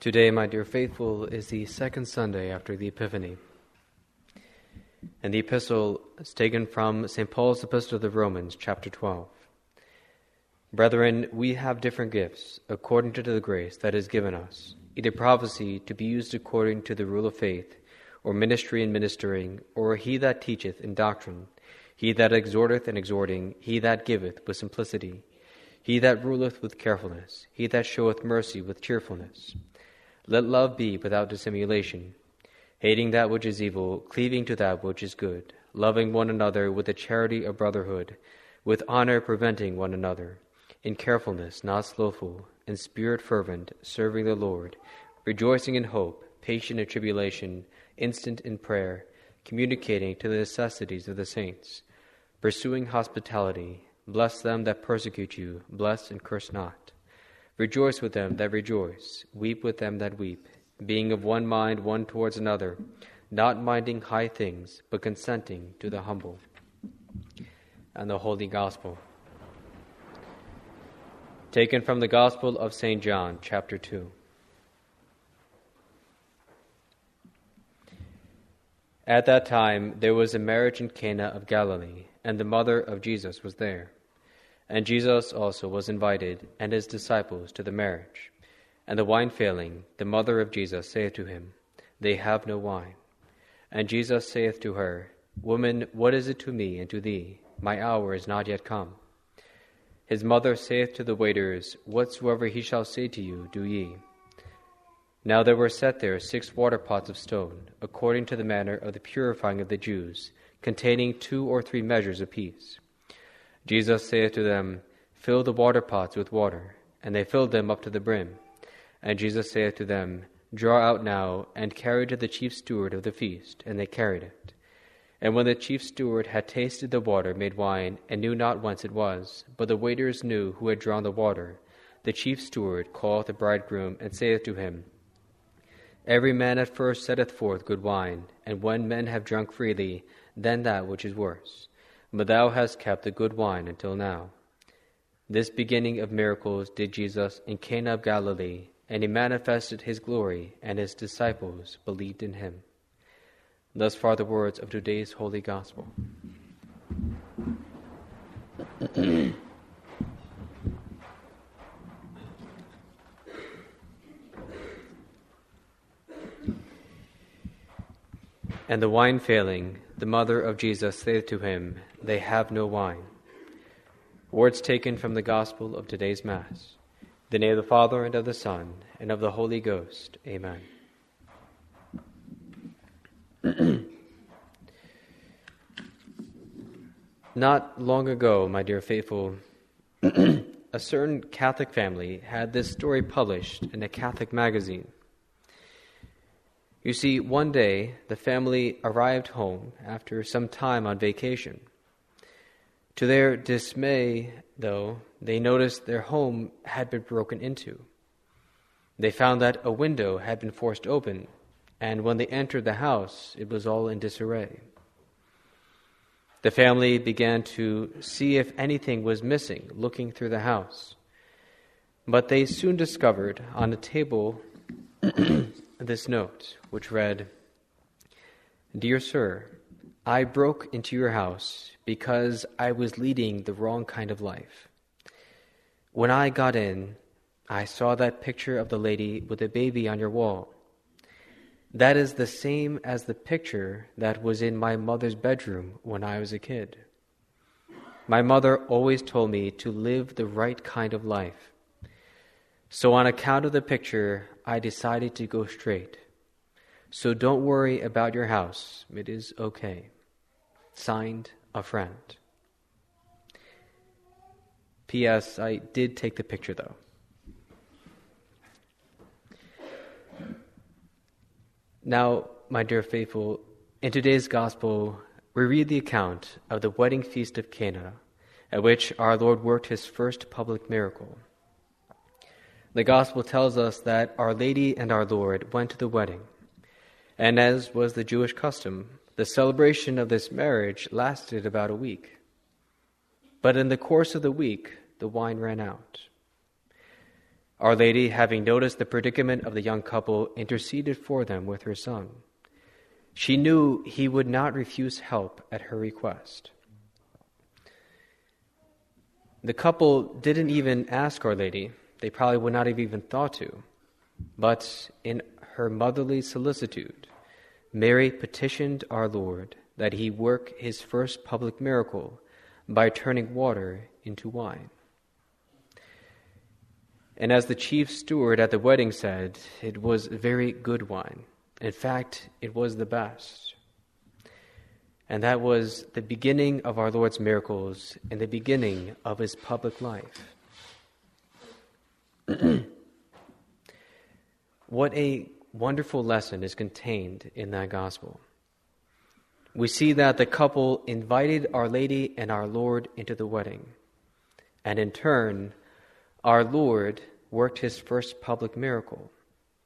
Today, my dear faithful, is the second Sunday after the Epiphany. And the epistle is taken from St. Paul's Epistle to the Romans, chapter 12. Brethren, we have different gifts, according to the grace that is given us, either prophecy to be used according to the rule of faith, or ministry in ministering, or he that teacheth in doctrine, he that exhorteth in exhorting, he that giveth with simplicity, he that ruleth with carefulness, he that showeth mercy with cheerfulness. Let love be without dissimulation, hating that which is evil, cleaving to that which is good, loving one another with the charity of brotherhood, with honor preventing one another, in carefulness not slothful, in spirit fervent, serving the Lord, rejoicing in hope, patient in tribulation, instant in prayer, communicating to the necessities of the saints, pursuing hospitality, bless them that persecute you, bless and curse not. Rejoice with them that rejoice, weep with them that weep, being of one mind one towards another, not minding high things, but consenting to the humble. And the Holy Gospel. Taken from the Gospel of St. John, chapter 2. At that time there was a marriage in Cana of Galilee, and the mother of Jesus was there. And Jesus also was invited, and his disciples, to the marriage. And the wine failing, the mother of Jesus saith to him, They have no wine. And Jesus saith to her, Woman, what is it to me and to thee? My hour is not yet come. His mother saith to the waiters, Whatsoever he shall say to you, do ye. Now there were set there six water pots of stone, according to the manner of the purifying of the Jews, containing two or three measures apiece. Jesus saith to them, Fill the water pots with water. And they filled them up to the brim. And Jesus saith to them, Draw out now, and carry to the chief steward of the feast. And they carried it. And when the chief steward had tasted the water made wine, and knew not whence it was, but the waiters knew who had drawn the water, the chief steward calleth the bridegroom, and saith to him, Every man at first setteth forth good wine, and when men have drunk freely, then that which is worse but thou hast kept the good wine until now. This beginning of miracles did Jesus in Cana of Galilee, and he manifested his glory, and his disciples believed in him. Thus far the words of today's Holy Gospel. and the wine failing, the mother of Jesus saith to him, They have no wine. Words taken from the Gospel of today's Mass. the name of the Father, and of the Son, and of the Holy Ghost. Amen. Not long ago, my dear faithful, a certain Catholic family had this story published in a Catholic magazine. You see, one day the family arrived home after some time on vacation. To their dismay, though, they noticed their home had been broken into. They found that a window had been forced open, and when they entered the house, it was all in disarray. The family began to see if anything was missing, looking through the house. But they soon discovered on a table this note, which read Dear Sir, I broke into your house because I was leading the wrong kind of life. When I got in, I saw that picture of the lady with the baby on your wall. That is the same as the picture that was in my mother's bedroom when I was a kid. My mother always told me to live the right kind of life. So, on account of the picture, I decided to go straight. So don't worry about your house. It is okay. Signed, a friend. P.S. I did take the picture though. Now, my dear faithful, in today's Gospel, we read the account of the wedding feast of Cana, at which our Lord worked his first public miracle. The Gospel tells us that Our Lady and our Lord went to the wedding. And as was the Jewish custom, the celebration of this marriage lasted about a week. But in the course of the week, the wine ran out. Our Lady, having noticed the predicament of the young couple, interceded for them with her son. She knew he would not refuse help at her request. The couple didn't even ask Our Lady. They probably would not have even thought to. But in her motherly solicitude, Mary petitioned our Lord that he work his first public miracle by turning water into wine. And as the chief steward at the wedding said, it was very good wine. In fact, it was the best. And that was the beginning of our Lord's miracles and the beginning of his public life. what a wonderful lesson is contained in that gospel. We see that the couple invited Our Lady and our Lord into the wedding. And in turn, our Lord worked his first public miracle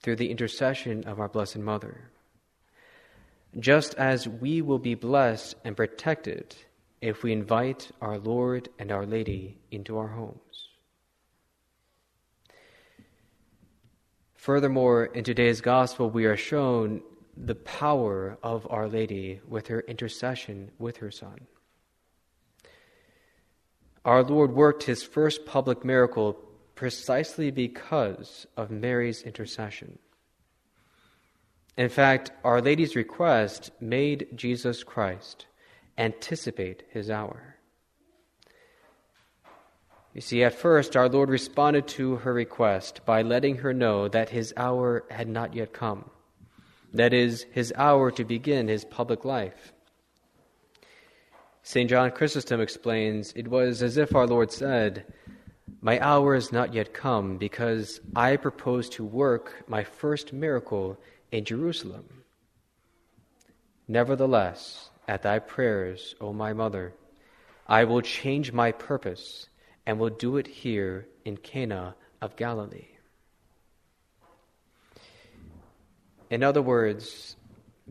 through the intercession of our Blessed Mother. Just as we will be blessed and protected if we invite our Lord and our Lady into our homes. Furthermore, in today's gospel, we are shown the power of Our Lady with her intercession with her Son. Our Lord worked his first public miracle precisely because of Mary's intercession. In fact, Our Lady's request made Jesus Christ anticipate his hour. You see, at first, our Lord responded to her request by letting her know that his hour had not yet come. That is, his hour to begin his public life. St. John Chrysostom explains it was as if our Lord said, My hour is not yet come because I propose to work my first miracle in Jerusalem. Nevertheless, at thy prayers, O my mother, I will change my purpose and will do it here in Cana of Galilee. In other words,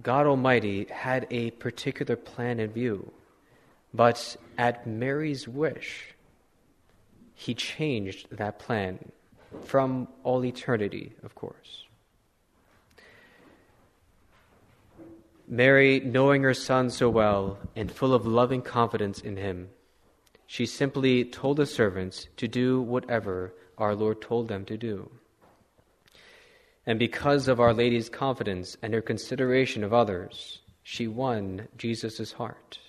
God Almighty had a particular plan in view, but at Mary's wish, He changed that plan from all eternity, of course. Mary, knowing her son so well and full of loving confidence in him, she simply told the servants to do whatever our Lord told them to do. And because of Our Lady's confidence and her consideration of others, she won Jesus' heart.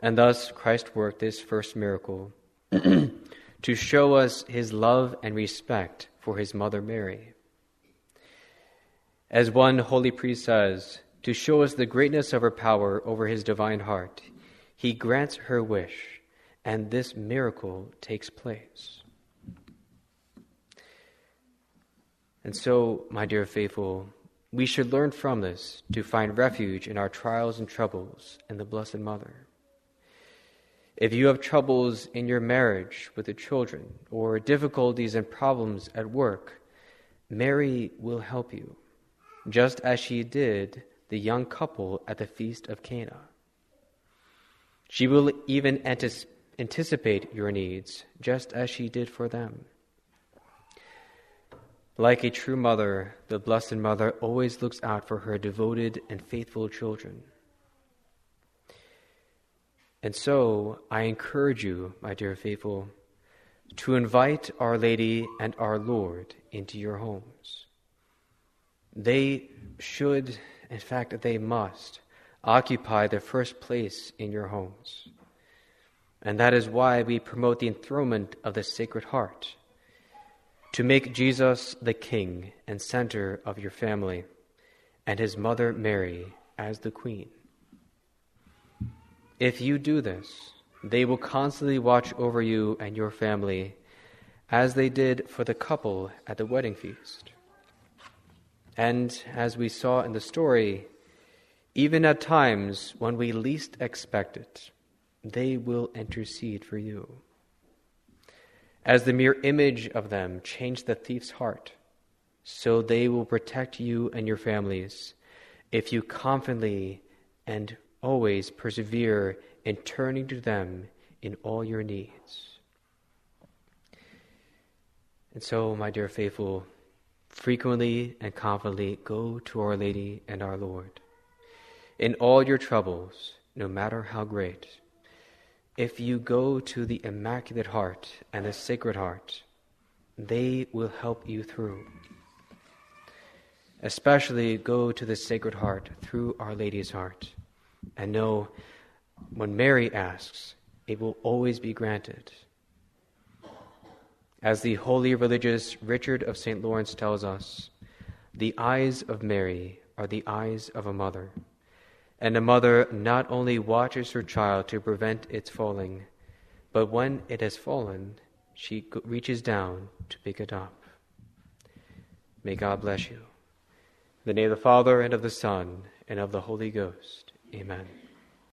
And thus Christ worked this first miracle to show us his love and respect for his mother Mary. As one holy priest says, to show us the greatness of her power over his divine heart, he grants her wish, and this miracle takes place. And so, my dear faithful, we should learn from this to find refuge in our trials and troubles in the Blessed Mother. If you have troubles in your marriage with the children or difficulties and problems at work, Mary will help you, just as she did the young couple at the feast of Cana. She will even anticipate your needs, just as she did for them. Like a true mother, the Blessed Mother always looks out for her devoted and faithful children. And so, I encourage you, my dear faithful, to invite Our Lady and our Lord into your homes. They should, in fact, they must, occupy the first place in your homes. And that is why we promote the enthronement of the Sacred Heart to make Jesus the King and center of your family, and his mother Mary as the Queen. If you do this, they will constantly watch over you and your family as they did for the couple at the wedding feast. And as we saw in the story, even at times when we least expect it, they will intercede for you as the mere image of them changed the thief's heart, so they will protect you and your families if you confidently and always persevere in turning to them in all your needs. And so, my dear faithful, frequently and confidently go to Our Lady and our Lord. In all your troubles, no matter how great, if you go to the Immaculate Heart and the Sacred Heart, they will help you through. Especially go to the Sacred Heart through Our Lady's heart and know when Mary asks, it will always be granted. As the holy religious Richard of St. Lawrence tells us, the eyes of Mary are the eyes of a mother, and a mother not only watches her child to prevent its falling, but when it has fallen, she reaches down to pick it up. May God bless you. In the name of the Father, and of the Son, and of the Holy Ghost. Amen.